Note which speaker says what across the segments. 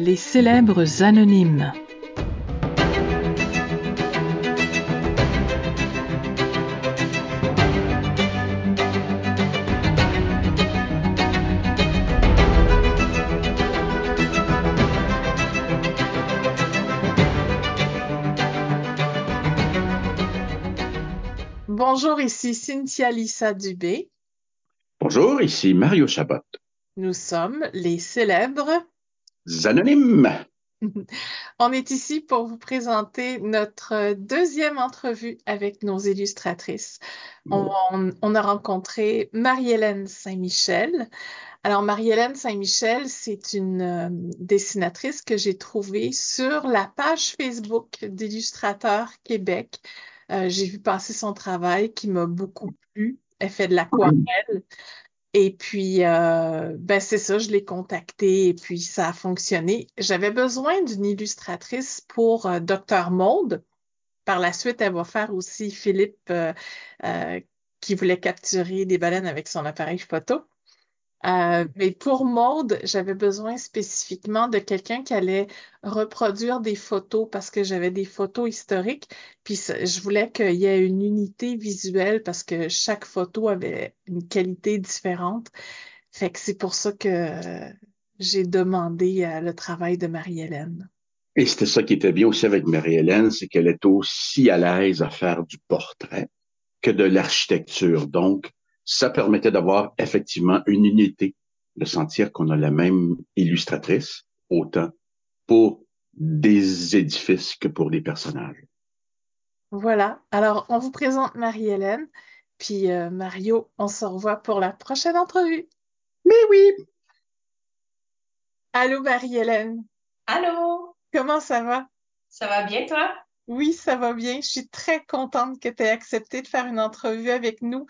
Speaker 1: Les célèbres anonymes.
Speaker 2: Bonjour, ici Cynthia Lissa Dubé.
Speaker 3: Bonjour, ici Mario Chabot.
Speaker 2: Nous sommes les célèbres
Speaker 3: Anonymes.
Speaker 2: On est ici pour vous présenter notre deuxième entrevue avec nos illustratrices. On, a rencontré Marie-Hélène Saint-Michel. Alors, Marie-Hélène Saint-Michel, c'est une euh, dessinatrice que j'ai trouvée sur la page Facebook d'Illustrateurs Québec. Euh, j'ai vu passer son travail qui m'a beaucoup plu. Elle fait de l'aquarelle. Et puis, euh, ben c'est ça, je l'ai contactée et puis ça a fonctionné. J'avais besoin d'une illustratrice pour euh, Dr. Maude. Par la suite, elle va faire aussi Philippe euh, euh, qui voulait capturer des baleines avec son appareil photo. Euh, mais pour Maude, j'avais besoin spécifiquement de quelqu'un qui allait reproduire des photos parce que j'avais des photos historiques. Puis je voulais qu'il y ait une unité visuelle parce que chaque photo avait une qualité différente. Fait que c'est pour ça que j'ai demandé le travail de Marie-Hélène.
Speaker 3: Et c'était ça qui était bien aussi avec Marie-Hélène, c'est qu'elle est aussi à l'aise à faire du portrait que de l'architecture. Donc, ça permettait d'avoir effectivement une unité, de sentir qu'on a la même illustratrice, autant pour des édifices que pour des personnages.
Speaker 2: Voilà. Alors, on vous présente Marie-Hélène. Puis euh, Mario, on se revoit pour la prochaine entrevue.
Speaker 3: Mais oui.
Speaker 2: Allô Marie-Hélène.
Speaker 4: Allô?
Speaker 2: Comment ça va?
Speaker 4: Ça va bien toi?
Speaker 2: Oui, ça va bien. Je suis très contente que tu aies accepté de faire une entrevue avec nous.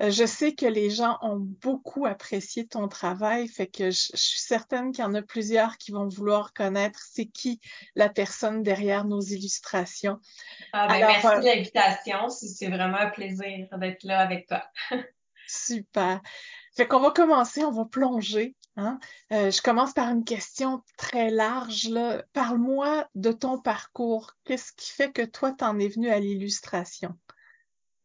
Speaker 2: Euh, je sais que les gens ont beaucoup apprécié ton travail, fait que je, je suis certaine qu'il y en a plusieurs qui vont vouloir connaître c'est qui la personne derrière nos illustrations.
Speaker 4: Ah ben,
Speaker 2: Alors,
Speaker 4: merci
Speaker 2: euh,
Speaker 4: de l'invitation. C'est vraiment un plaisir d'être là avec toi.
Speaker 2: Super. Fait qu'on va commencer, on va plonger. Hein? Euh, je commence par une question très large. Parle-moi de ton parcours. Qu'est-ce qui fait que toi, t'en es venu à l'illustration?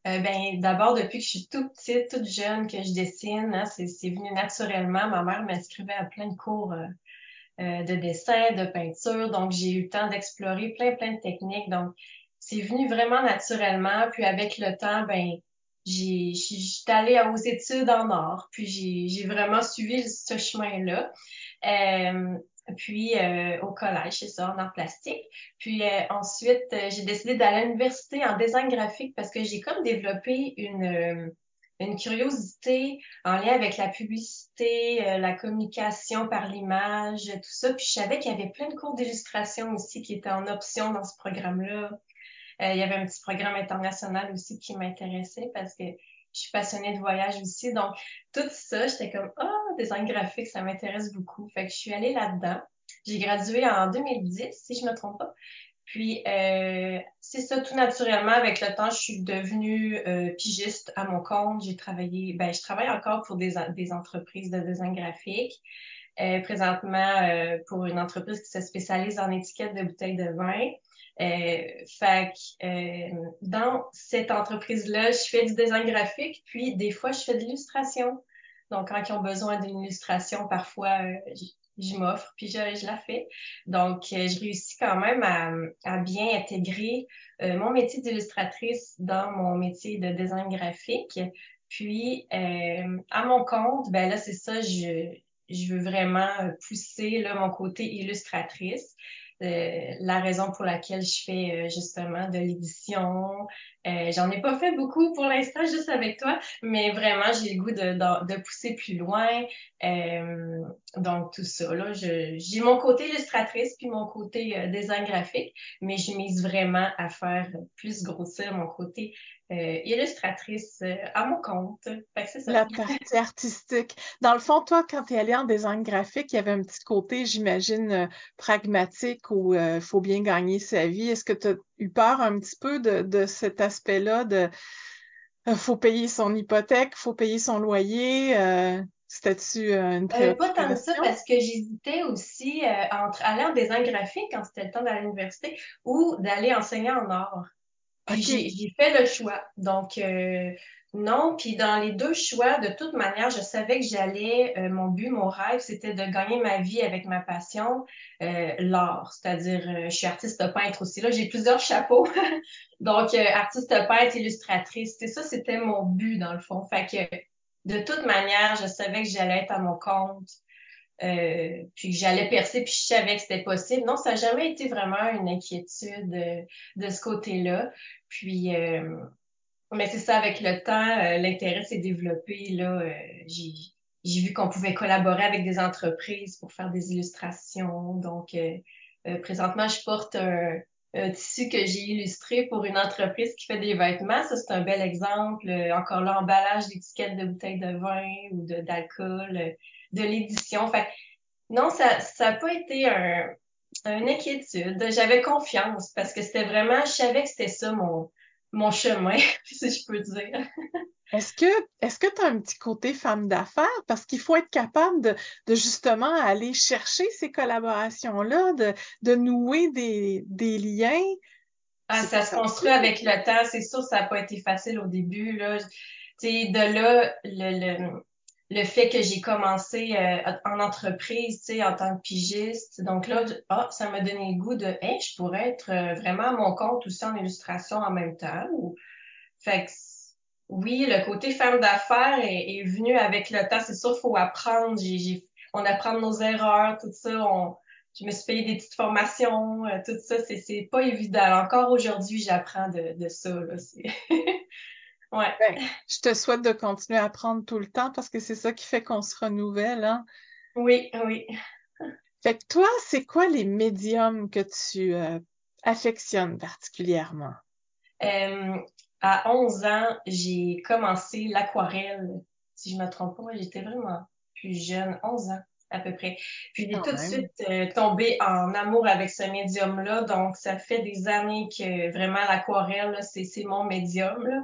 Speaker 4: Euh, ben, d'abord, depuis que je suis toute petite, toute jeune, que je dessine, hein, c'est c'est venu naturellement. Ma mère m'inscrivait à plein de cours euh, euh, de dessin, de peinture. Donc, j'ai eu le temps d'explorer plein, plein de techniques. Donc, c'est venu vraiment naturellement. Puis, avec le temps, ben, j'ai, j'étais allée aux études en art. Puis, j'ai, j'ai vraiment suivi ce chemin-là. Puis, euh, au collège, c'est ça, en art plastique. Puis, euh, ensuite, euh, j'ai décidé d'aller à l'université en design graphique parce que j'ai comme développé une... euh, une curiosité en lien avec la publicité, euh, la communication par l'image, tout ça. Puis je savais qu'il y avait plein de cours d'illustration aussi qui étaient en option dans ce programme-là. Il y avait un petit programme international aussi qui m'intéressait parce que je suis passionnée de voyage aussi. Donc, tout ça, j'étais comme, ah, design graphique, ça m'intéresse beaucoup. Fait que je suis allée là-dedans. J'ai gradué en 2010, si je me trompe pas. Puis, euh, c'est ça, tout naturellement, avec le temps, je suis devenue euh, pigiste à mon compte. J'ai travaillé, ben, je travaille encore pour des, des entreprises de design graphique. Euh, présentement, euh, pour une entreprise qui se spécialise en étiquettes de bouteilles de vin. Euh, fait euh, dans cette entreprise-là, je fais du design graphique, puis des fois, je fais de l'illustration. Donc, quand ils ont besoin d'une illustration, parfois, euh, je m'offre, puis je, la fais. Donc, je réussis quand même à, bien intégrer mon métier d'illustratrice dans mon métier de design graphique. Puis, euh, à mon compte, ben là, c'est ça, je, je veux vraiment pousser là, mon côté illustratrice. Euh, la raison pour laquelle je fais euh, justement de l'édition. Euh, j'en ai pas fait beaucoup pour l'instant, juste avec toi, mais vraiment, j'ai le goût de, pousser plus loin. Donc, tout ça, là, j'ai mon côté illustratrice puis mon côté design graphique, mais je mise vraiment à faire plus grossir mon côté euh, illustratrice euh, à mon compte. Ça.
Speaker 2: La partie artistique. Dans le fond, toi, quand tu es allé en design graphique, il y avait un petit côté, j'imagine, euh, pragmatique où il faut bien gagner sa vie. Est-ce que tu as eu peur un petit peu de, de cet aspect-là de faut payer son hypothèque, faut payer son loyer? C'était-tu une
Speaker 4: Euh, pas tant que ça,
Speaker 2: préoccupation?
Speaker 4: parce que j'hésitais aussi entre aller en design graphique quand c'était le temps d'aller à l'université ou d'aller enseigner en art. J'ai fait le choix. Donc euh, non, puis dans les deux choix, de toute manière, je savais que j'allais, euh, mon but, mon rêve, c'était de gagner ma vie avec ma passion, euh, l'art. C'est-à-dire, euh, je suis artiste peintre aussi. Là, j'ai plusieurs chapeaux. Donc, euh, artiste peintre, illustratrice. C'est ça, c'était mon but dans le fond. Fait que de toute manière, je savais que j'allais être à mon compte. Euh, puis j'allais percer, puis je savais que c'était possible. Non, ça n'a jamais été vraiment une inquiétude euh, de ce côté-là. Puis, euh, mais c'est ça, avec le temps, l'intérêt s'est développé. Là, j'ai, vu qu'on pouvait collaborer avec des entreprises pour faire des illustrations. Donc, présentement, je porte un, un tissu que j'ai illustré pour une entreprise qui fait des vêtements. Ça, c'est un bel exemple. Encore là, emballage d'étiquettes de bouteilles de vin ou d'alcool, de l'édition. Fait non, ça ça a pas été un, une inquiétude. J'avais confiance parce que c'était vraiment, je savais que c'était ça mon, mon chemin, si je peux dire.
Speaker 2: Est-ce que est-ce que tu as un petit côté femme d'affaires? Parce qu'il faut être capable de, de justement aller chercher ces collaborations-là, de, de nouer des, des liens.
Speaker 4: Ah, ça se construit avec le temps. C'est sûr, ça n'a pas été facile au début, là. De là, le, le, le fait que j'ai commencé euh, en entreprise, tu sais, en tant que pigiste. Donc là, je- ah, ça m'a donné le goût de, hey, je pourrais être euh, vraiment à mon compte aussi en illustration en même temps. Ou... Fait que, oui, le côté femme d'affaires est, est venu avec le temps. C'est sûr, faut apprendre. On apprend nos erreurs, tout ça. On, je me suis payé des petites formations, euh, tout ça. C'est, c'est pas évident. Encore aujourd'hui, j'apprends de, de ça, là. Ouais.
Speaker 2: Ben, je te souhaite de continuer à apprendre tout le temps parce que c'est ça qui fait qu'on se renouvelle, hein.
Speaker 4: Oui, oui.
Speaker 2: Fait que toi, c'est quoi les médiums que tu euh, affectionnes particulièrement?
Speaker 4: Euh, à 11 ans, j'ai commencé l'aquarelle. Si je me trompe pas, j'étais vraiment plus jeune, 11 ans à peu près. Puis j'ai tout de suite euh, tombé en amour avec ce médium-là. Donc, ça fait des années que vraiment l'aquarelle, c'est, c'est mon médium. Là.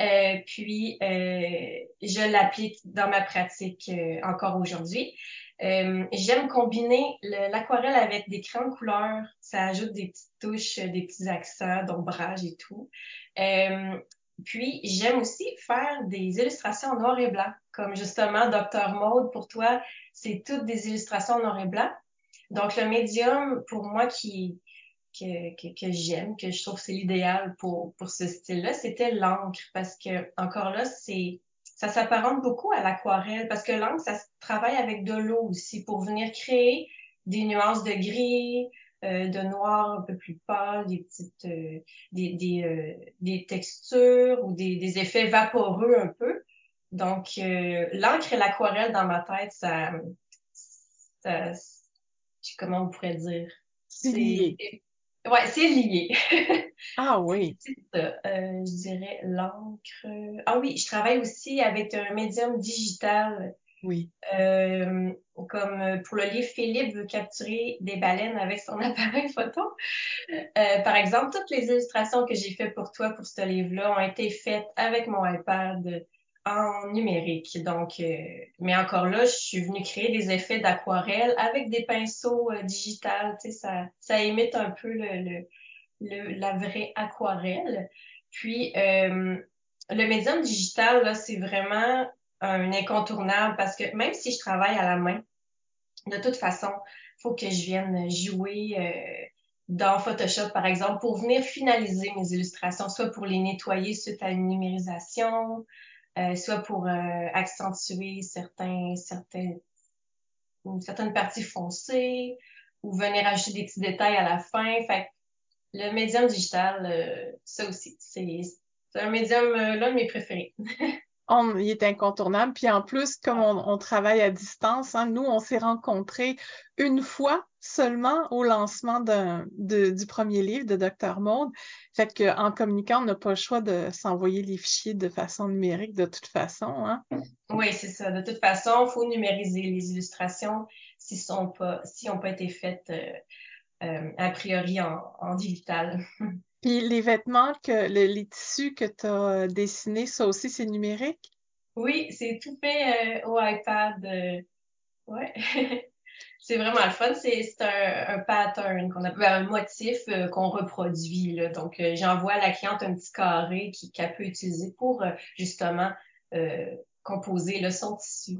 Speaker 4: Euh, puis, euh, je l'applique dans ma pratique euh, encore aujourd'hui. Euh, j'aime combiner le- l'aquarelle avec des crayons de couleur. Ça ajoute des petites touches, des petits accents d'ombrage et tout. Euh, puis, j'aime aussi faire des illustrations en noir et blanc, comme justement Dr. Maude, pour toi, c'est toutes des illustrations en noir et blanc. Donc, le médium, pour moi, qui, que, que, que j'aime, que je trouve que c'est l'idéal pour, pour ce style-là, c'était l'encre, parce que, encore là, c'est, ça s'apparente beaucoup à l'aquarelle, parce que l'encre, ça se travaille avec de l'eau aussi pour venir créer des nuances de gris, euh, de noir un peu plus pâle, des petites, euh, des, des, euh, des textures ou des, des effets vaporeux un peu. Donc, euh, l'encre et l'aquarelle dans ma tête, ça, ça, comment on pourrait dire?
Speaker 2: C'est.
Speaker 4: Ouais, c'est lié.
Speaker 2: Ah oui.
Speaker 4: C'est ça. Euh, je dirais l'encre. Ah oui, je travaille aussi avec un médium digital.
Speaker 2: Oui.
Speaker 4: Euh, comme pour le livre, Philippe veut capturer des baleines avec son appareil photo. Euh, par exemple, toutes les illustrations que j'ai faites pour toi pour ce livre-là ont été faites avec mon iPad en numérique. Donc, euh, mais encore là, je suis venue créer des effets d'aquarelle avec des pinceaux euh, digitales. Tu sais, ça, ça imite un peu le, le, la vraie aquarelle. Puis, euh, le médium digital, là, c'est vraiment un incontournable parce que même si je travaille à la main, de toute façon, faut que je vienne jouer euh, dans Photoshop, par exemple, pour venir finaliser mes illustrations, soit pour les nettoyer suite à une numérisation, euh, soit pour euh, accentuer certains, certains, certaines parties foncées, ou venir ajouter des petits détails à la fin. Fait le médium digital, euh, ça aussi, c'est c'est un médium, euh, l'un de mes préférés.
Speaker 2: On, il est incontournable. Puis en plus, comme on, travaille à distance, hein, nous, on s'est rencontrés une fois seulement au lancement du premier livre de Dr. Maude. Fait que en communiquant, on n'a pas le choix de s'envoyer les fichiers de façon numérique de toute façon. Hein.
Speaker 4: Oui, c'est ça. De toute façon, il faut numériser les illustrations s'ils sont pas, si n'ont pas été faites euh, euh, a priori en digital.
Speaker 2: Puis les vêtements, que le- les tissus que tu as dessinés, ça aussi, c'est numérique?
Speaker 4: Oui, c'est tout fait euh, au iPad. Euh, ouais. c'est vraiment le fun. C'est un, un pattern qu'on appelle un motif euh, qu'on reproduit. Là. Donc, j'envoie à la cliente un petit carré qu'elle peut utiliser pour justement composer le son tissu.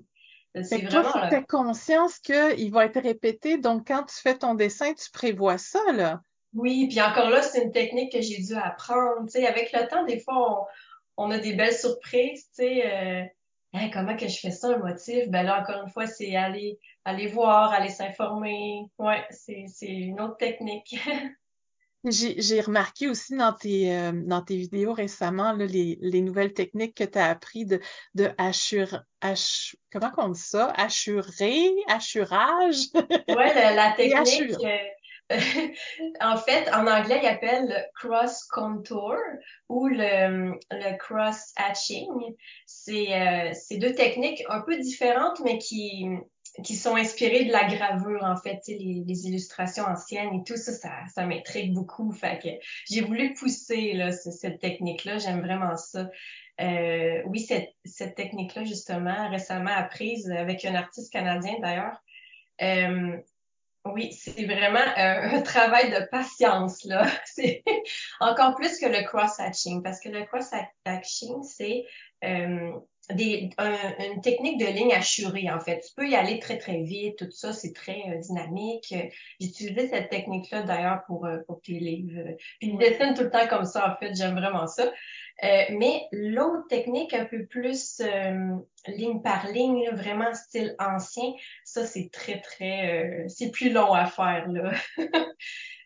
Speaker 2: C'est vraiment. Tu as conscience qu'il va être répété. Donc, quand tu fais ton dessin, tu prévois ça, là.
Speaker 4: Oui, puis encore là, c'est une technique que j'ai dû apprendre. Tu sais, avec le temps, des fois, on, a des belles surprises. Euh, comment que je fais ça, un motif? Ben là, encore une fois, c'est aller, aller voir, aller s'informer. Ouais, c'est, c'est une autre technique.
Speaker 2: J'ai remarqué aussi dans tes, euh, dans tes vidéos récemment là, les, les nouvelles techniques que tu as appris de, de assure, comment on dit ça? Assurer, assurage?
Speaker 4: Ouais, la, la technique. Euh, en fait, en anglais, il appelle le cross contour ou le, cross hatching. C'est euh, deux techniques un peu différentes, mais qui, qui sont inspirés de la gravure, en fait, les, illustrations anciennes et tout ça, ça, ça m'intrigue beaucoup. Fait que j'ai voulu pousser cette technique-là, j'aime vraiment ça. Euh, oui, cette, cette technique-là, justement, récemment apprise avec un artiste canadien d'ailleurs. Euh, oui, c'est vraiment un, travail de patience, là. C'est encore plus que le cross-hatching, parce que le cross-hatching, c'est euh, des, une technique de ligne assurée, en fait. Tu peux y aller très, très vite, tout ça, c'est très euh, dynamique. J'utilisais cette technique-là, d'ailleurs, pour, euh, pour tes livres. Puis, je dessine tout le temps comme ça, en fait, j'aime vraiment ça. Euh, mais l'autre technique, un peu plus ligne par ligne, vraiment style ancien, ça, c'est très, très... c'est plus long à faire, là.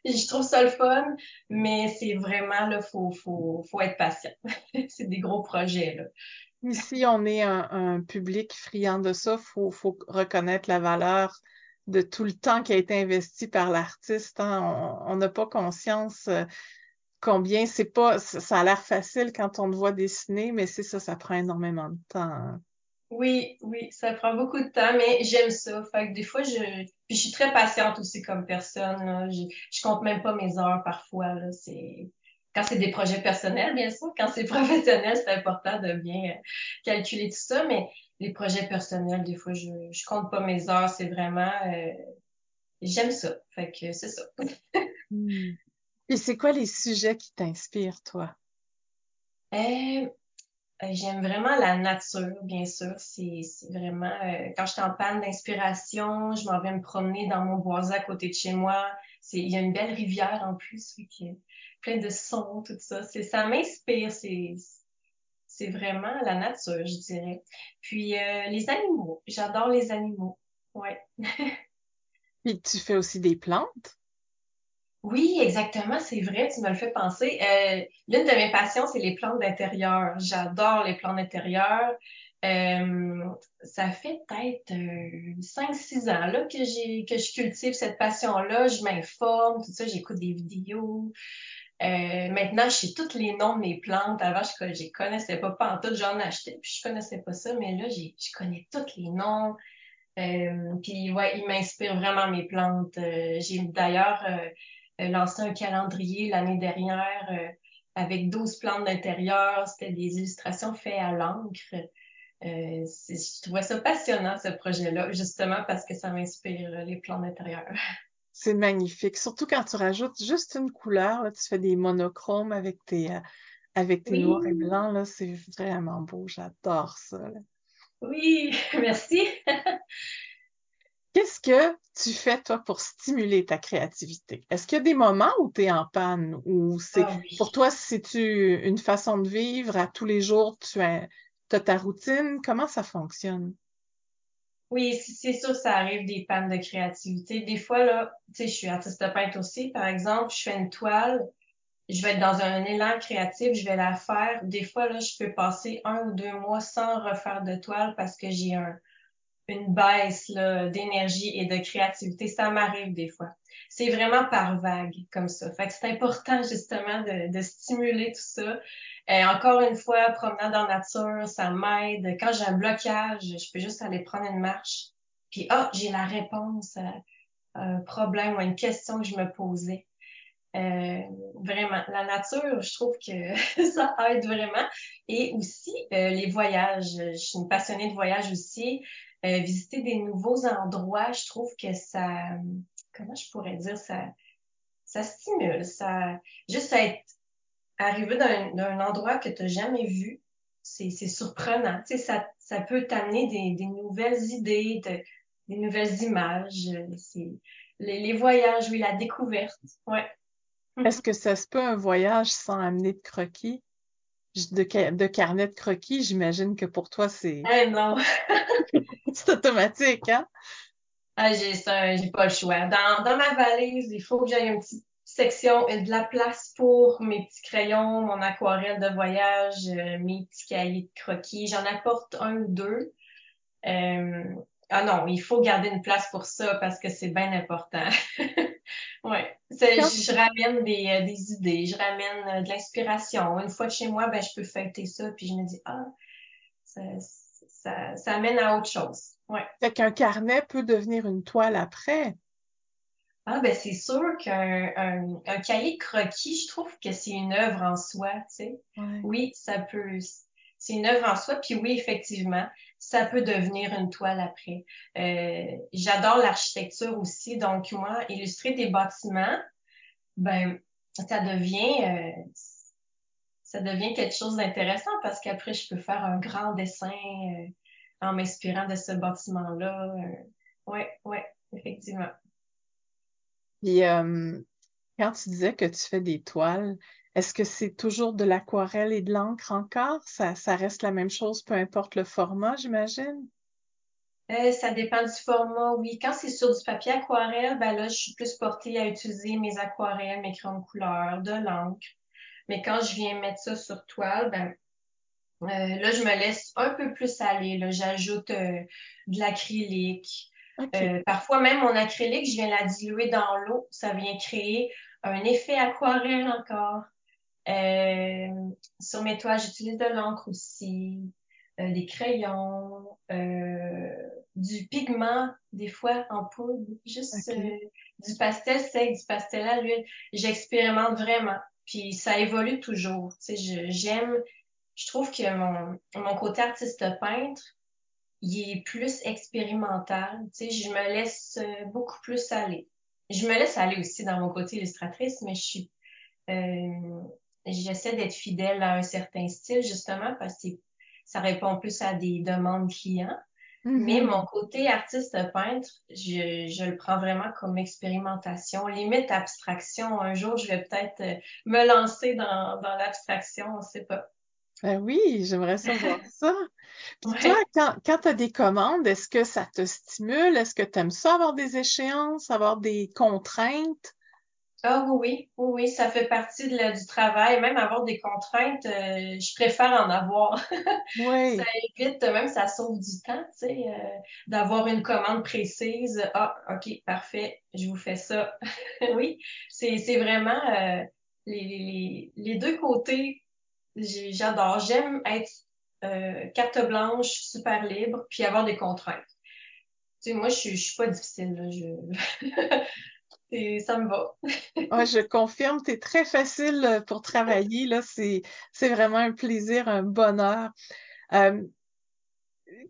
Speaker 4: je trouve ça le fun, mais c'est vraiment, là, faut, faut, faut être patient. c'est des gros projets, là.
Speaker 2: Ici, on est un, public friand de ça. Faut, faut reconnaître la valeur de tout le temps qui a été investi par l'artiste. Hein. On n'a pas conscience euh, combien c'est pas. Ça a l'air facile quand on le voit dessiner, mais c'est ça, ça prend énormément de temps. Hein.
Speaker 4: Oui, oui, ça prend beaucoup de temps, mais j'aime ça. Fait que des fois, je, puis je suis très patiente aussi comme personne. Je, je compte même pas mes heures parfois. C'est, quand c'est des projets personnels, bien sûr. Quand c'est professionnel, c'est important de bien euh, calculer tout ça. Mais les projets personnels, des fois, je, je compte pas mes heures. C'est vraiment, euh, j'aime ça. Fait que c'est ça.
Speaker 2: Hmm. Et c'est quoi les sujets qui t'inspirent, toi?
Speaker 4: Euh, J'aime vraiment la nature, bien sûr. C'est vraiment quand je suis en panne d'inspiration, je m'en vais me promener dans mon boisé à côté de chez moi. Il y a une belle rivière en plus, oui, qui, plein de sons, tout ça. C'est, ça m'inspire, c'est, vraiment la nature, je dirais. Puis euh, les animaux, j'adore les animaux. Ouais.
Speaker 2: Puis tu fais aussi des plantes?
Speaker 4: Oui, exactement, c'est vrai, tu me le fais penser. Euh, l'une de mes passions, c'est les plantes d'intérieur. J'adore les plantes d'intérieur. Euh, ça fait peut-être euh, 5-6 ans là, que j'ai que je cultive cette passion-là. Je m'informe, tout ça, j'écoute des vidéos. Euh, maintenant, je sais tous les noms de mes plantes. Avant, je ne connaissais pas, en tout. J'en achetais, puis je connaissais pas ça. Mais là, je connais tous les noms. Euh, puis, ouais, ils m'inspirent vraiment mes plantes. Euh, j'ai d'ailleurs euh, lancé un calendrier l'année dernière avec 12 plantes d'intérieur. C'était des illustrations faites à l'encre. je trouvais ça passionnant, ce projet-là, justement parce que ça m'inspire les plantes d'intérieur.
Speaker 2: C'est magnifique. Surtout quand tu rajoutes juste une couleur, tu fais des monochromes avec tes, euh, avec tes noirs et blancs, là, c'est vraiment beau. J'adore ça.
Speaker 4: Oui, merci.
Speaker 2: Qu'est-ce que tu fais, toi, pour stimuler ta créativité? Est-ce qu'il y a des moments où tu es en panne ou c'est ah pour toi, c'est-tu une façon de vivre? À tous les jours, tu as ta routine? Comment ça fonctionne?
Speaker 4: Oui, c'est sûr, ça arrive des pannes de créativité. Des fois, là, tu sais, je suis artiste de peintre aussi, par exemple, je fais une toile, je vais être dans un élan créatif, je vais la faire. Des fois, là, je peux passer un ou deux mois sans refaire de toile parce que j'ai un, une baisse d'énergie et de créativité. Ça m'arrive des fois. C'est vraiment par vague comme ça. Fait que c'est important justement de, de, stimuler tout ça. Et encore une fois, promenade la nature, ça m'aide. Quand j'ai un blocage, je peux juste aller prendre une marche. Puis, ah, j'ai la réponse à un problème ou à une question que je me posais. Euh, vraiment, la nature, je trouve que ça aide vraiment. Et aussi euh, les voyages. Je suis une passionnée de voyage aussi. Euh, visiter des nouveaux endroits, je trouve que ça, comment je pourrais dire, ça, ça stimule. Ça, juste être arrivé d'un endroit que tu n'as jamais vu, c'est surprenant. Ça, peut t'amener des, nouvelles idées, des nouvelles images. Les voyages, oui, la découverte. Ouais.
Speaker 2: Est-ce que ça se peut un voyage sans amener de croquis? De, de carnet de croquis, j'imagine que pour toi, c'est.
Speaker 4: Eh non!
Speaker 2: c'est automatique, hein?
Speaker 4: Ah, j'ai ça, j'ai pas le choix. Dans, dans ma valise, il faut que j'aille une petite section, et de la place pour mes petits crayons, mon aquarelle de voyage, euh, mes petits cahiers de croquis. J'en apporte un ou deux. Euh, ah non, il faut garder une place pour ça parce que c'est bien important. ouais. Je, ramène des, euh, des, idées, je ramène euh, de l'inspiration. Une fois de chez moi, ben, je peux fêter ça, puis je me dis, ah, ça, ça, ça amène à autre chose. Ouais.
Speaker 2: Fait qu'un carnet peut devenir une toile après.
Speaker 4: Ah, ben, c'est sûr qu'un un, un, cahier de croquis, je trouve que c'est une œuvre en soi, tu sais. Oui, ça peut, c'est une œuvre en soi. Puis oui, effectivement, ça peut devenir une toile après. Euh, J'adore l'architecture aussi. Donc, moi, illustrer des bâtiments, ben, ça devient, euh, ça devient quelque chose d'intéressant parce qu'après, je peux faire un grand dessin euh, en m'inspirant de ce bâtiment-là. Euh, ouais, ouais, effectivement.
Speaker 2: Puis, euh, quand tu disais que tu fais des toiles, est-ce que c'est toujours de l'aquarelle et de l'encre encore? Ça, ça reste la même chose, peu importe le format, j'imagine?
Speaker 4: Euh, ça dépend du format, oui. Quand c'est sur du papier aquarelle, ben là, je suis plus portée à utiliser mes aquarelles, mes crayons de couleur, de l'encre. Mais quand je viens mettre ça sur toile, ben euh, là, je me laisse un peu plus aller. Là, j'ajoute euh, de l'acrylique. Parfois même mon acrylique, je viens la diluer dans l'eau. Ça vient créer un effet aquarelle encore. Euh, sur mes toiles, j'utilise de l'encre aussi, euh, des crayons, euh, du pigment, des fois en poudre, juste du pastel sec, du pastel à l'huile. J'expérimente vraiment. Puis ça évolue toujours. Tu sais, j'aime, je, trouve que mon, mon côté artiste peintre, il est plus expérimental. Tu sais, je me laisse beaucoup plus aller. Je me laisse aller aussi dans mon côté illustratrice, mais je suis euh, j'essaie d'être fidèle à un certain style, justement, parce que ça répond plus à des demandes clients. Mm-hmm. Mais mon côté artiste peintre, je, je, le prends vraiment comme expérimentation, limite abstraction. Un jour, je vais peut-être euh, me lancer dans, dans l'abstraction, on sait pas.
Speaker 2: Ben oui, j'aimerais savoir ça. Puis toi, quand, quand tu as des commandes, est-ce que ça te stimule? Est-ce que tu aimes ça avoir des échéances, avoir des contraintes?
Speaker 4: Ah oui, oui, oui, ça fait partie de du travail. Même avoir des contraintes, euh, je préfère en avoir.
Speaker 2: Oui.
Speaker 4: ça évite, même ça sauve du temps, tu sais, euh, d'avoir une commande précise. Ah, ok, parfait, je vous fais ça. oui, c'est c'est vraiment euh, les, les, les deux côtés. J'adore. J'aime être carte blanche, super libre, puis avoir des contraintes. Tu sais, moi, je suis, je suis pas difficile. Là. Je... Ça me va.
Speaker 2: ouais, je confirme, tu es très facile euh, pour travailler. Là, c'est, c'est vraiment un plaisir, un bonheur. Euh,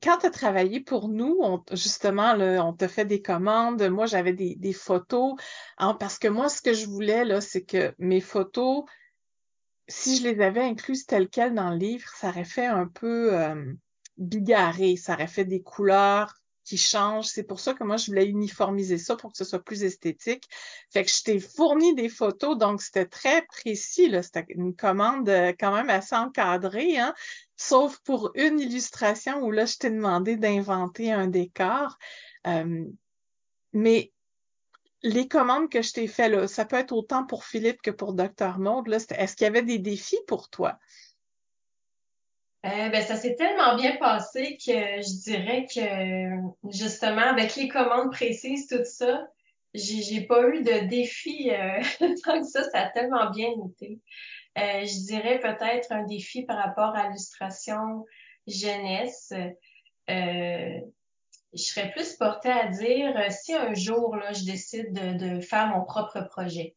Speaker 2: quand tu as travaillé pour nous, on, justement, on te fait des commandes. Moi, j'avais des, photos. Parce que moi, ce que je voulais, là, c'est que mes photos, si je les avais incluses telles quelles dans le livre, ça aurait fait un peu euh, bigarré. Ça aurait fait des couleurs qui change. C'est pour ça que moi, je voulais uniformiser ça pour que ce soit plus esthétique. Fait que je t'ai fourni des photos, donc c'était très précis. C'était une commande euh, quand même assez encadrée, hein? sauf pour une illustration où là, je t'ai demandé d'inventer un décor. Euh, mais les commandes que je t'ai fait là, ça peut être autant pour Philippe que pour Dr. Maud. Est-ce qu'il y avait des défis pour toi?
Speaker 4: Euh, ben, ça s'est tellement bien passé que je dirais que justement, avec les commandes précises, tout ça, j'ai, pas eu de défi euh, tant que ça, ça a tellement bien été. Euh, je dirais peut-être un défi par rapport à l'illustration jeunesse. Euh, je serais plus portée à dire si un jour là, je décide de, faire mon propre projet.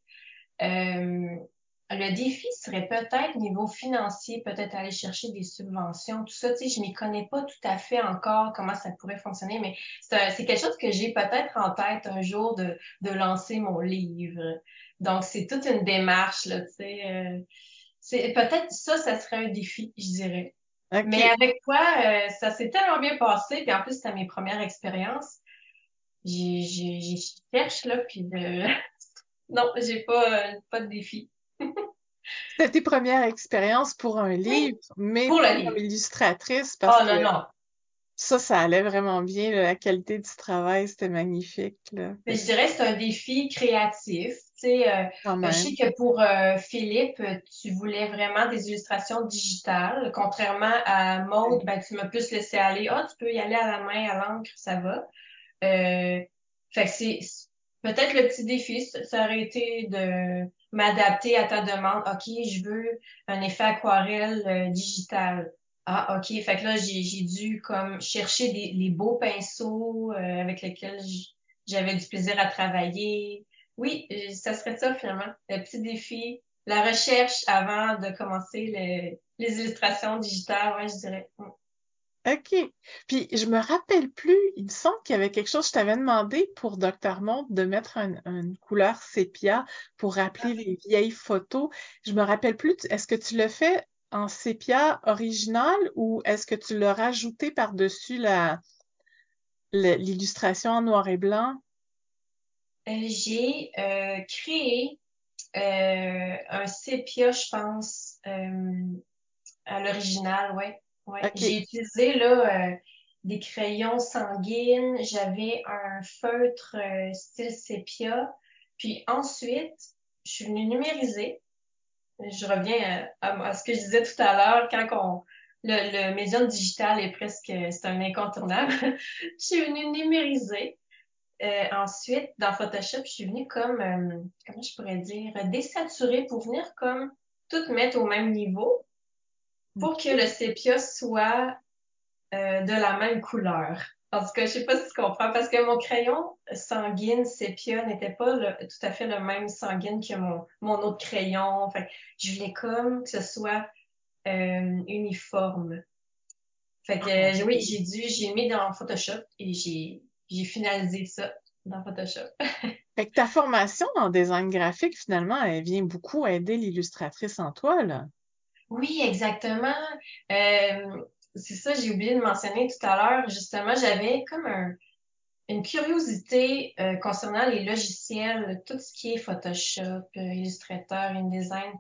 Speaker 4: Le défi serait peut-être niveau financier, peut-être aller chercher des subventions, tout ça. Tu sais, je m'y connais pas tout à fait encore comment ça pourrait fonctionner, mais c'est quelque chose que j'ai peut-être en tête un jour de, de lancer mon livre. Donc, c'est toute une démarche, là, tu sais. Euh, c'est peut-être ça, ça serait un défi, je dirais. Mais avec toi, euh, ça s'est tellement bien passé, puis en plus, c'était mes premières expériences. J'ai, j'ai, cherche là, puis de... non, j'ai pas, pas de défi.
Speaker 2: C'était tes premières expériences pour un livre, mais
Speaker 4: pour
Speaker 2: comme illustratrice, parce
Speaker 4: oh, non, non.
Speaker 2: ça, ça allait vraiment bien. la qualité du travail, c'était magnifique. Là.
Speaker 4: Mais je dirais que c'est un défi créatif. Euh, je sais que pour euh, Philippe, tu voulais vraiment des illustrations digitales. Contrairement à Maude, ben, tu m'as plus laissé aller. Ah, tu peux y aller à la main, à l'encre, ça va. Euh, fait que c'est peut-être le petit défi, ça aurait été de m'adapter à ta demande. OK, je veux un effet aquarelle euh, digital. Ah, OK. Fait que là, j'ai dû comme chercher des, les beaux pinceaux euh, avec lesquels j'avais du plaisir à travailler. Oui, euh, ça serait ça finalement. Le petit défi, la recherche avant de commencer les, les illustrations digitales, ouais, je dirais.
Speaker 2: OK. Puis je me rappelle plus, il me semble qu'il y avait quelque chose, je t'avais demandé pour Dr. Monde de mettre une couleur sépia pour rappeler les vieilles photos. Je me rappelle plus, est-ce que tu le fais en sépia original ou est-ce que tu l'as rajouté par-dessus l'illustration en noir et blanc?
Speaker 4: Euh, j'ai euh, créé euh, un sépia, je pense, à l'original, ouais. Ouais, j'ai utilisé là euh, des crayons sanguines, j'avais un feutre euh, style sépia, puis ensuite, je suis venue numériser. Je reviens à, ce que je disais tout à l'heure, quand on, le, le médium digital est presque, c'est un incontournable. je suis venue numériser. Euh, ensuite, dans Photoshop, je suis venue comme, euh, comment je pourrais dire, désaturer pour venir comme tout mettre au même niveau pour que le sépia soit euh, de la même couleur. En tout cas, je sais pas si tu comprends, parce que mon crayon sanguine sépia n'était pas tout à fait le même sanguine que mon, mon autre crayon. Fait je voulais comme que ce soit euh, uniforme. Fait que ah, oui, j'ai dû, j'ai mis dans Photoshop et j'ai, j'ai finalisé ça dans Photoshop.
Speaker 2: fait que ta formation en design graphique, finalement, elle vient beaucoup aider l'illustratrice en toi, là.
Speaker 4: Oui, exactement. Euh, c'est ça, j'ai oublié de mentionner tout à l'heure. Justement, j'avais comme un, une curiosité euh, concernant les logiciels, tout ce qui est Photoshop, euh, Illustrator, InDesign.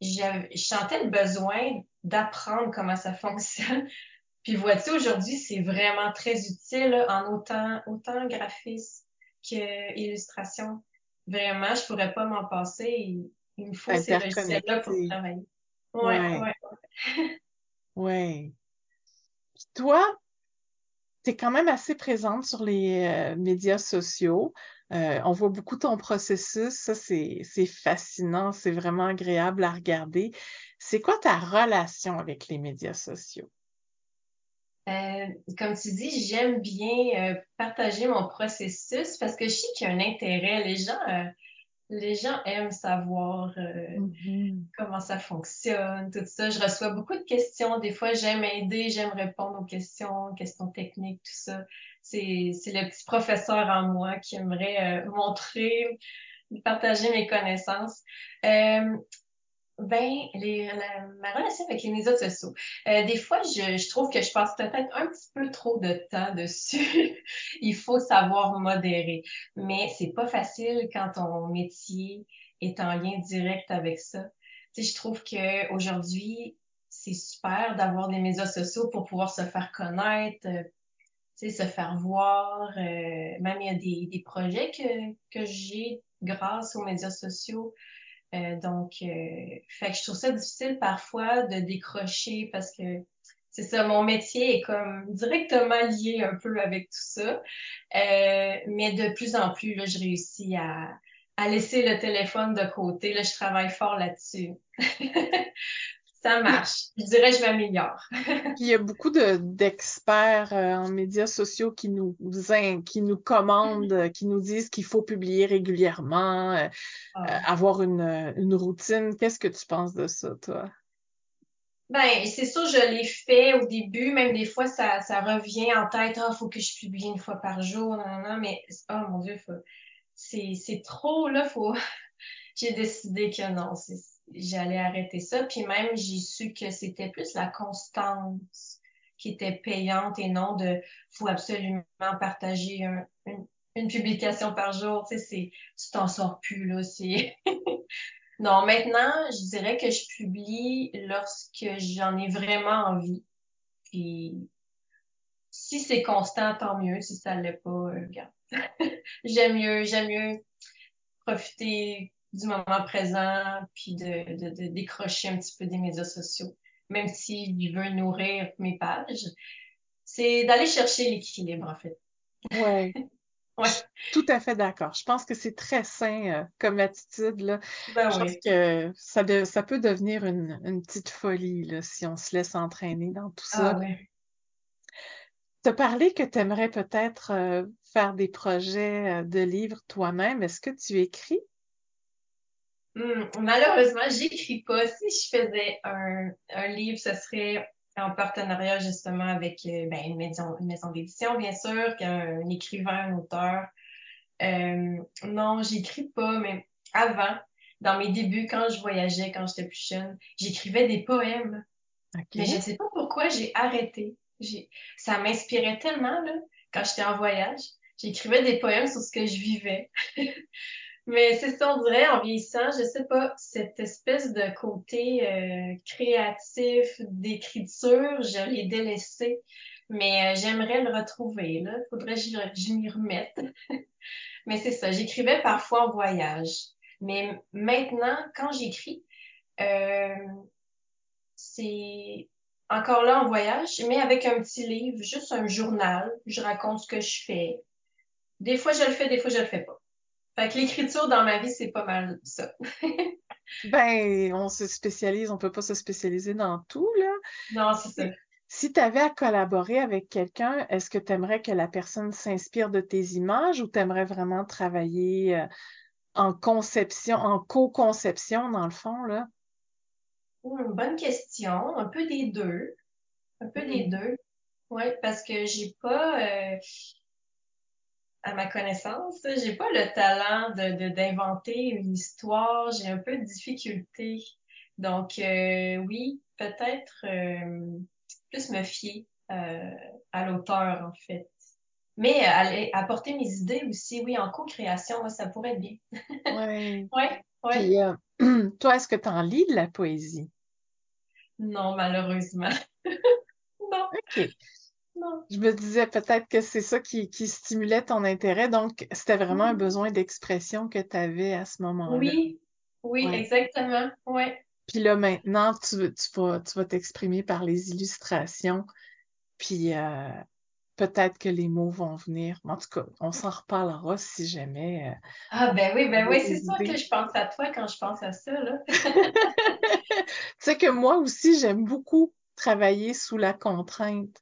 Speaker 4: Je sentais le besoin d'apprendre comment ça fonctionne. Puis vois-tu, aujourd'hui, c'est vraiment très utile en autant, autant graphisme qu'illustration. Vraiment, je pourrais pas m'en passer. Il me faut ces logiciels-là pour travailler. Ouais, ouais.
Speaker 2: Ouais. toi, tu es quand même assez présente sur les euh, médias sociaux. Euh, on voit beaucoup ton processus. Ça, c'est fascinant. C'est vraiment agréable à regarder. C'est quoi ta relation avec les médias sociaux?
Speaker 4: Euh, comme tu dis, j'aime bien partager mon processus parce que je sais qu'il y a un intérêt. Les gens les gens aiment savoir euh, mm-hmm. comment ça fonctionne, tout ça. Je reçois beaucoup de questions. Des fois, j'aime aider, j'aime répondre aux questions, questions techniques, tout ça. C'est, c'est le petit professeur en moi qui aimerait euh, montrer, partager mes connaissances. Euh, ben, les, ma relation avec les médias sociaux. Euh, des fois, je, trouve que je passe peut-être un petit peu trop de temps dessus. Il faut savoir modérer. Mais c'est pas facile quand ton métier est en lien direct avec ça. Tu sais, je trouve que aujourd'hui, c'est super d'avoir des médias sociaux pour pouvoir se faire connaître, euh, se faire voir. Euh, même il y a des, des projets que, que j'ai grâce aux médias sociaux. Euh, donc, euh, fait que je trouve ça difficile parfois de décrocher parce que c'est ça, mon métier est comme directement lié un peu avec tout ça. Euh, mais de plus en plus, là, je réussis à, à laisser le téléphone de côté. Là, je travaille fort là-dessus. ça marche. Je dirais que je m'améliore.
Speaker 2: il y a beaucoup de d'experts euh, en médias sociaux qui nous qui nous commandent, euh, qui nous disent qu'il faut publier régulièrement, euh,
Speaker 4: Ah.
Speaker 2: avoir une, une routine. Qu'est-ce que tu penses de ça, toi?
Speaker 4: Ben, c'est sûr, je l'ai fait au début, même des fois, ça, ça revient en tête, ah, faut que je publie une fois par jour, non, non, non, mais, oh mon Dieu, faut, c'est trop, là, faut, j'ai décidé que non, c'est, j'allais arrêter ça, puis même, j'ai su que c'était plus la constance qui était payante et non de, faut absolument partager un- une, publication par jour, tu sais, tu t'en sors plus, là, c'est, Non, maintenant, je dirais que je publie lorsque j'en ai vraiment envie. Puis si c'est constant, tant mieux. Si ça l'est pas, euh. J'aime mieux, j'aime mieux profiter du moment présent puis de, de, de décrocher un petit peu des médias sociaux. Même si je veux nourrir mes pages, c'est d'aller chercher l'équilibre, en fait.
Speaker 2: Ouais.
Speaker 4: Ouais.
Speaker 2: Tout à fait d'accord. Je pense que c'est très sain euh, comme attitude, là.
Speaker 4: Ben
Speaker 2: Je pense
Speaker 4: oui.
Speaker 2: que ça, de- ça peut devenir une, une petite folie, là, si on se laisse entraîner dans tout ça.
Speaker 4: Ah ouais.
Speaker 2: Tu as parlé que tu aimerais peut-être euh, faire des projets euh, de livres toi-même. Est-ce que tu écris?
Speaker 4: Hmm, malheureusement, j'écris pas. Si je faisais un, un livre, ce serait en partenariat justement avec euh, ben, une maison, une maison d'édition, bien sûr, qu'un un écrivain, un auteur. Euh, non, j'écris pas, mais avant, dans mes débuts, quand je voyageais, quand j'étais plus jeune, j'écrivais des poèmes. Mais je ne sais pas pourquoi j'ai arrêté. Ça m'inspirait tellement, là, quand j'étais en voyage. J'écrivais des poèmes sur ce que je vivais. Mais c'est ça, on dirait, en vieillissant, je sais pas, cette espèce de côté euh, créatif, d'écriture, je l'ai délaissé. Mais euh, j'aimerais le retrouver, là. Faudrait que je, m'y remette. Mais c'est ça, j'écrivais parfois en voyage. Mais maintenant, quand j'écris, euh, c'est encore là en voyage, mais avec un petit livre, juste un journal. Je raconte ce que je fais. Des fois, je le fais, des fois, je le fais pas. Fait que l'écriture dans ma vie, c'est pas mal ça.
Speaker 2: Ben, on se spécialise, on peut pas se spécialiser dans tout, là.
Speaker 4: Non, c'est ça.
Speaker 2: Si tu avais à collaborer avec quelqu'un, est-ce que tu aimerais que la personne s'inspire de tes images ou tu aimerais vraiment travailler euh, en conception, en co-conception, dans le fond, là?
Speaker 4: Hum, bonne question. Un peu des deux. Un peu des
Speaker 2: Mm.
Speaker 4: deux. Ouais, parce que j'ai pas, euh, à ma connaissance, j'ai pas le talent de, de- d'inventer une histoire. J'ai un peu de difficulté. Donc, euh, oui, peut-être euh, plus me fier euh, à l'auteur, en fait. Mais aller apporter mes idées aussi, oui, en co-création, ça pourrait être bien.
Speaker 2: Ouais.
Speaker 4: Ouais, ouais.
Speaker 2: Puis, toi, est-ce que tu en lis de la poésie?
Speaker 4: Non, malheureusement. Non,
Speaker 2: OK. Je me disais peut-être que c'est ça qui, qui stimulait ton intérêt, donc c'était vraiment un besoin d'expression que tu avais à ce moment-là.
Speaker 4: Oui, oui,
Speaker 2: Ouais.
Speaker 4: exactement. Ouais.
Speaker 2: Puis là, maintenant, tu, tu vas, tu t'exprimer par les illustrations, puis euh, peut-être que les mots vont venir. En tout cas, on s'en reparlera si jamais. euh,
Speaker 4: Ah, ben oui, ben oui, c'est sûr que je pense à toi quand je pense à ça, là.
Speaker 2: Tu sais que moi aussi, j'aime beaucoup travailler sous la contrainte.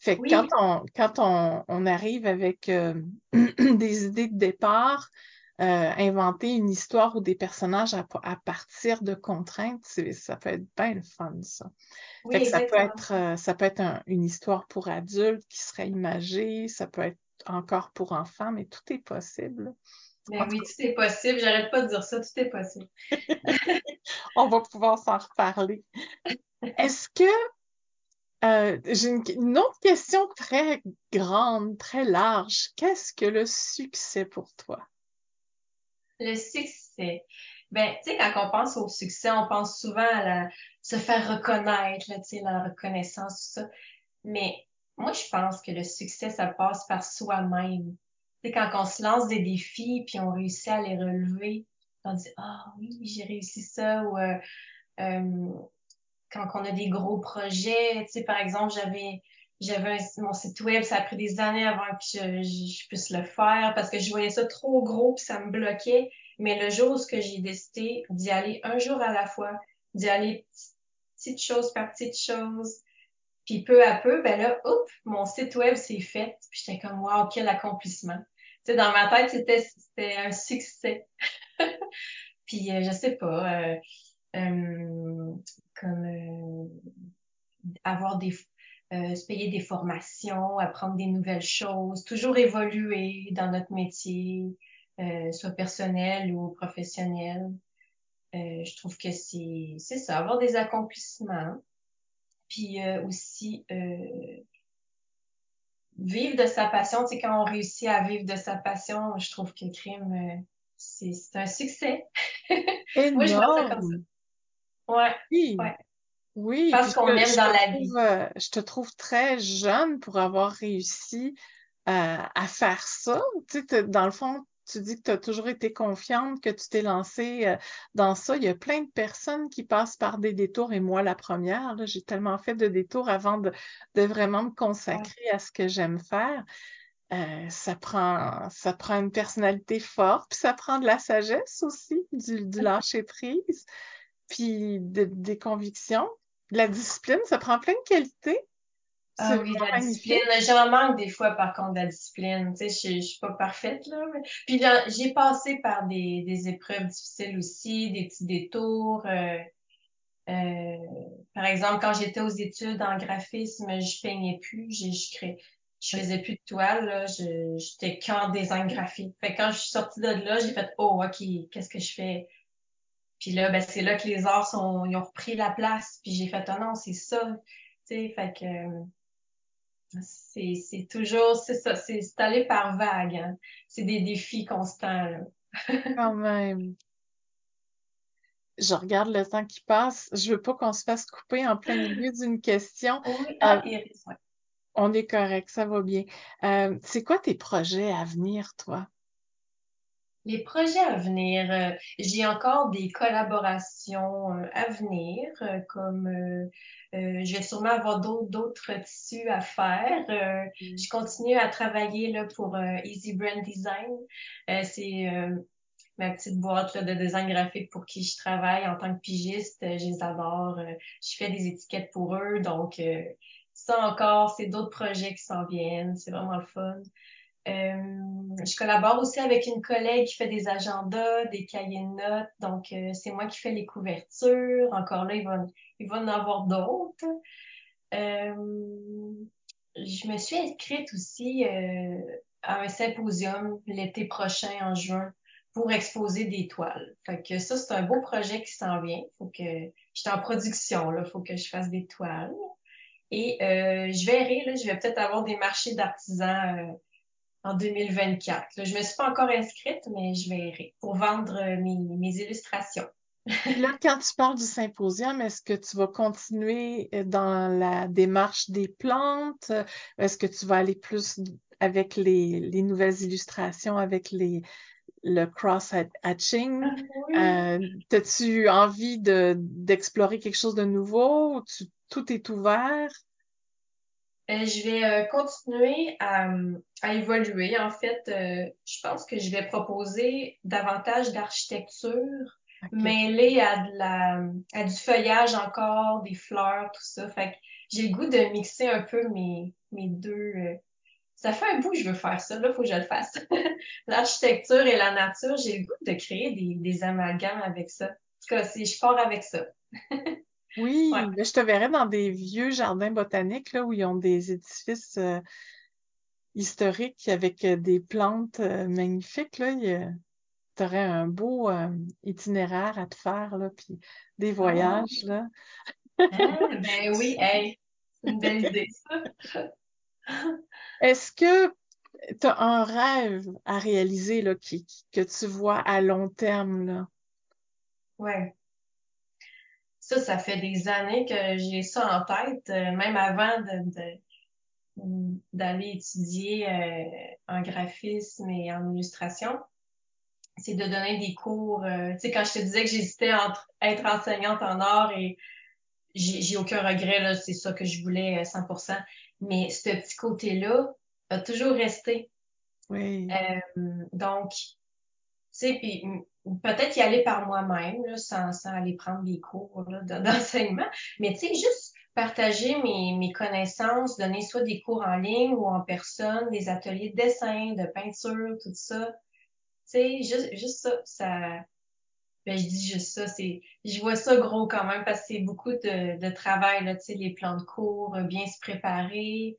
Speaker 2: Fait que quand on, quand on, on arrive avec euh, des idées de départ, euh, inventer une histoire ou des personnages à, à partir de contraintes, ça peut être bien le fun, ça.
Speaker 4: oui,
Speaker 2: Fait que ça peut être, euh, ça peut être un- une histoire pour adultes qui serait imagée, ça peut être encore pour enfants, mais tout est possible. En
Speaker 4: Ben oui, tout est possible. J'arrête pas de dire ça, tout est possible.
Speaker 2: On va pouvoir s'en reparler. Est-ce que euh, j'ai une, une autre question très grande, très large. Qu'est-ce que le succès pour toi?
Speaker 4: Le succès. Ben, tu sais, quand on pense au succès, on pense souvent à se faire reconnaître, là, la reconnaissance, tout ça. Mais moi, je pense que le succès, ça passe par soi-même. Sais, quand on se lance des défis, puis on réussit à les relever, on dit, ah oui, j'ai réussi ça, ou euh, euh, quand on a des gros projets, tu sais, par exemple, j'avais j'avais mon site web, ça a pris des années avant que je, je, je puisse le faire parce que je voyais ça trop gros puis ça me bloquait. Mais le jour où j'ai décidé d'y aller un jour à la fois, d'y aller petite chose par petite chose. Puis peu à peu, ben là, hop, mon site web s'est fait. Puis j'étais comme, wow, quel accomplissement. Tu sais, dans ma tête, c'était, un succès. puis euh, je sais pas, euh, comme euh, avoir des, se payer des formations, apprendre des nouvelles choses, toujours évoluer dans notre métier, soit personnel ou professionnel. je trouve que c'est, c'est ça, avoir des accomplissements. Puis aussi vivre de sa passion, tu sais, quand on réussit à vivre de sa passion, je trouve que crime, c'est, un succès.
Speaker 2: Moi, je vois ça comme ça.
Speaker 4: Ouais.
Speaker 2: Oui.
Speaker 4: Ouais.
Speaker 2: Oui.
Speaker 4: Parce qu'on aime dans la
Speaker 2: trouve,
Speaker 4: vie.
Speaker 2: euh, je te trouve très jeune pour avoir réussi euh, à faire ça. Tu sais, dans le fond, tu dis que tu as toujours été confiante, que tu t'es lancée euh, dans ça. Il y a plein de personnes qui passent par des détours, et moi la première. J'ai tellement fait de détours avant de, de vraiment me consacrer à ce que j'aime faire. Euh, ça prend ça prend une personnalité forte, puis ça prend de la sagesse aussi, du, du lâcher prise puis de, des convictions. La discipline, ça prend plein de qualités.
Speaker 4: Ah oui, la discipline. J'en manque des fois, par contre, de la discipline. Tu sais, je, je suis pas parfaite, là. Mais... Puis j'ai passé par des, des épreuves difficiles aussi, des petits détours. Euh, euh, par exemple, quand j'étais aux études en graphisme, je peignais plus, je, je, crée, je faisais plus de toile, là. J'étais qu'en design graphique. Fait quand je suis sortie de là, j'ai fait, oh, OK, qu'est-ce que je fais? Puis là, ben, c'est là que les arts sont, ils ont repris la place. Puis j'ai fait, oh non, c'est ça. Tu sais, fait que c'est, toujours, c'est ça, c'est, aller par vague. Hein. C'est des défis constants. Là.
Speaker 2: Quand même. Je regarde le temps qui passe. Je veux pas qu'on se fasse couper en plein milieu d'une question.
Speaker 4: Oui, ah, Iris, ouais.
Speaker 2: On est correct, ça va bien. Euh, c'est quoi tes projets à venir, toi?
Speaker 4: Les projets à venir, euh, j'ai encore des collaborations euh, à venir, euh, comme je vais sûrement avoir d'autres tissus à faire.
Speaker 2: Mm.
Speaker 4: Je continue à travailler là, pour Easy Brand Design. C'est ma petite boîte là, de design graphique pour qui je travaille en tant que pigiste. Je les adore. je fais des étiquettes pour eux. Donc, ça encore, c'est d'autres projets qui s'en viennent. C'est vraiment le fun. Euh, je collabore aussi avec une collègue qui fait des agendas, des cahiers de notes. Donc, euh, c'est moi qui fais les couvertures. Encore là, il va, il en avoir d'autres. Euh, je me suis inscrite aussi à un symposium l'été prochain en juin pour exposer des toiles. Fait que ça, c'est un beau projet qui s'en vient. Faut que j'étais en production, là. Faut que je fasse des toiles. Et je verrai, là, je vais peut-être avoir des marchés d'artisans en 2024. Là, je me suis pas encore inscrite, mais je vais pour vendre euh, mes, mes illustrations.
Speaker 2: là, quand tu parles du symposium, est-ce que tu vas continuer euh, dans la démarche des plantes? Est-ce que tu vas aller plus avec les, les nouvelles illustrations, avec les, le cross-hatching?
Speaker 4: Ah, oui.
Speaker 2: euh, As-tu envie de, d'explorer quelque chose de nouveau? Tu, tout est ouvert?
Speaker 4: Euh, je vais euh, continuer à, à, évoluer. En fait, euh, je pense que je vais proposer davantage d'architecture okay. mêlée à de la à du feuillage encore, des fleurs, tout ça. Fait que j'ai le goût de mixer un peu mes, mes deux. ça fait un bout que je veux faire ça. Là, faut que je le fasse. L'architecture et la nature, j'ai le goût de créer des, des amalgames avec ça. En tout cas, si je pars avec ça.
Speaker 2: Oui, ouais. mais je te verrais dans des vieux jardins botaniques là, où ils ont des édifices euh, historiques avec euh, des plantes euh, magnifiques. Là, tu aurais un beau euh, itinéraire à te faire, là, puis des voyages.
Speaker 4: Oh.
Speaker 2: Là.
Speaker 4: ah, ben oui, hey, c'est une belle idée, ça.
Speaker 2: Est-ce que tu as un rêve à réaliser là, qui, que tu vois à long terme? Là?
Speaker 4: Ouais. Ça, ça fait des années que j'ai ça en tête, euh, même avant de, de d'aller étudier euh, en graphisme et en illustration. C'est de donner des cours. Euh, tu sais, quand je te disais que j'hésitais entre être enseignante en art et j'ai aucun regret, là, c'est ça que je voulais 100%. Mais ce petit côté-là a toujours resté.
Speaker 2: Oui.
Speaker 4: donc, sais, puis peut-être y aller par moi-même, sans, sans aller prendre des cours d'enseignement, mais tu sais, juste partager mes, mes connaissances, donner soit des cours en ligne ou en personne, des ateliers de dessin, de peinture, tout ça. Tu sais, juste, juste ça, ça, ben, je dis juste ça, c'est, je vois ça gros quand même parce que c'est beaucoup de, de travail, là, tu sais, les plans de cours, euh, bien se préparer.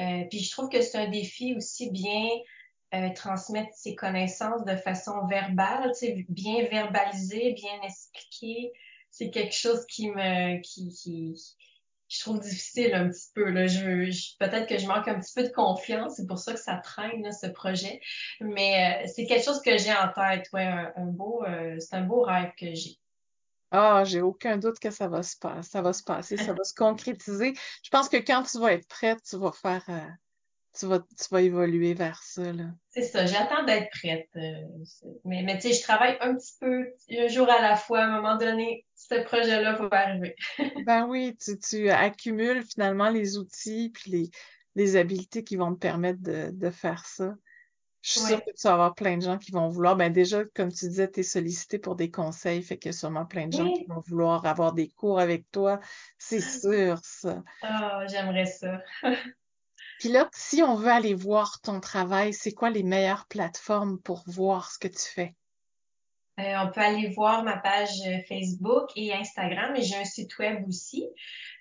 Speaker 4: Euh, puis je trouve que c'est un défi aussi bien euh, transmettre ses connaissances de façon verbale, bien verbaliser, bien expliquer. C'est quelque chose qui me, qui, je trouve difficile un petit peu. Là. Je, peut-être que je manque un petit peu de confiance, c'est pour ça que ça traîne ce projet. Mais euh, c'est quelque chose que j'ai en tête, ouais, un, beau, euh, c'est un beau rêve que j'ai.
Speaker 2: Ah, j'ai aucun doute que ça va se passer, ça va se passer, ça va se concrétiser. Je pense que quand tu vas être prête, tu vas faire, tu vas, tu vas évoluer vers ça, là.
Speaker 4: C'est ça, j'attends d'être prête. mais mais tu sais, je travaille un petit peu, un jour à la fois. À un moment donné, ce projet-là va arriver.
Speaker 2: ben oui, tu, tu accumules finalement les outils puis les, les habiletés qui vont te permettre de, de faire ça. Je suis sûre que tu vas avoir plein de gens qui vont vouloir. Ben déjà, comme tu disais, tu es sollicité pour des conseils, fait qu'il y a sûrement plein de gens qui vont vouloir avoir des cours avec toi. C'est sûr, ça.
Speaker 4: Ah, oh, j'aimerais ça.
Speaker 2: Puis là, si on veut aller voir ton travail, c'est quoi les meilleures plateformes pour voir ce que tu fais?
Speaker 4: Euh, on peut aller voir ma page euh, Facebook et Instagram, et j'ai un site web aussi.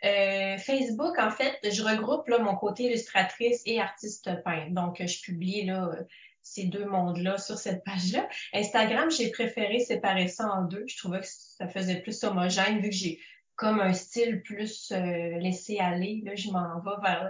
Speaker 4: Euh, Facebook, en fait, je regroupe là mon côté illustratrice et artiste peintre. Donc, je publie là ces deux mondes-là sur cette page-là. Instagram, j'ai préféré séparer ça en deux. Je trouvais que ça faisait plus homogène vu que j'ai comme un style plus laissé aller. Là, je m'en vais vers,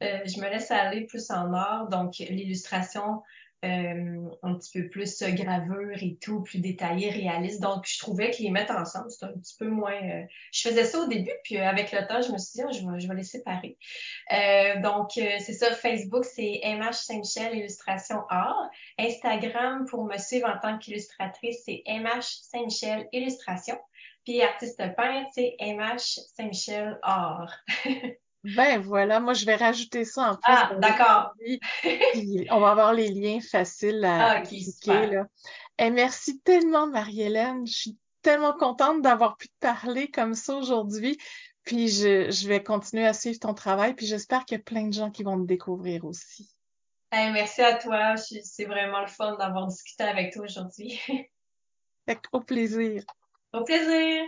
Speaker 4: je me laisse aller plus en art. Donc, l'illustration euh, un petit peu plus euh, gravure et tout, plus détaillé, réaliste. Donc, je trouvais que les mettre ensemble, c'était un petit peu moins... Euh, je faisais ça au début, puis avec le temps, je me suis dit, oh, je, vais, je vais les séparer. donc, c'est ça, Facebook, c'est MH Saint-Michel Illustration Art. Instagram, pour me suivre en tant qu'illustratrice, c'est MH Saint-Michel Illustration. Puis artiste peintre, c'est MH Saint-Michel Art.
Speaker 2: Ben voilà, moi je vais rajouter ça en plus.
Speaker 4: Ah, d'accord.
Speaker 2: on va avoir les liens faciles à,
Speaker 4: ah, cliquer. Là.
Speaker 2: Et merci tellement, Marie-Hélène. Je suis tellement contente d'avoir pu te parler comme ça aujourd'hui. Puis je, je vais continuer à suivre ton travail. Puis j'espère qu'il y a plein de gens qui vont te découvrir aussi.
Speaker 4: merci à toi. C'est vraiment le fun d'avoir discuté avec toi aujourd'hui.
Speaker 2: Au plaisir.
Speaker 4: Au plaisir.